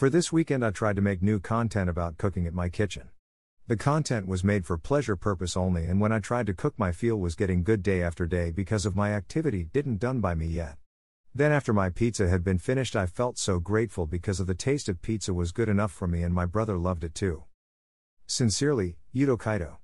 For this weekend, I tried to make new content about cooking at my kitchen. The content was made for pleasure purpose only, and when I tried to cook, my feel was getting good day after day because of my activity didn't done by me yet. Then, after my pizza had been finished, I felt so grateful because of the taste of pizza was good enough for me, and my brother loved it too. Sincerely, Yudo Kaido.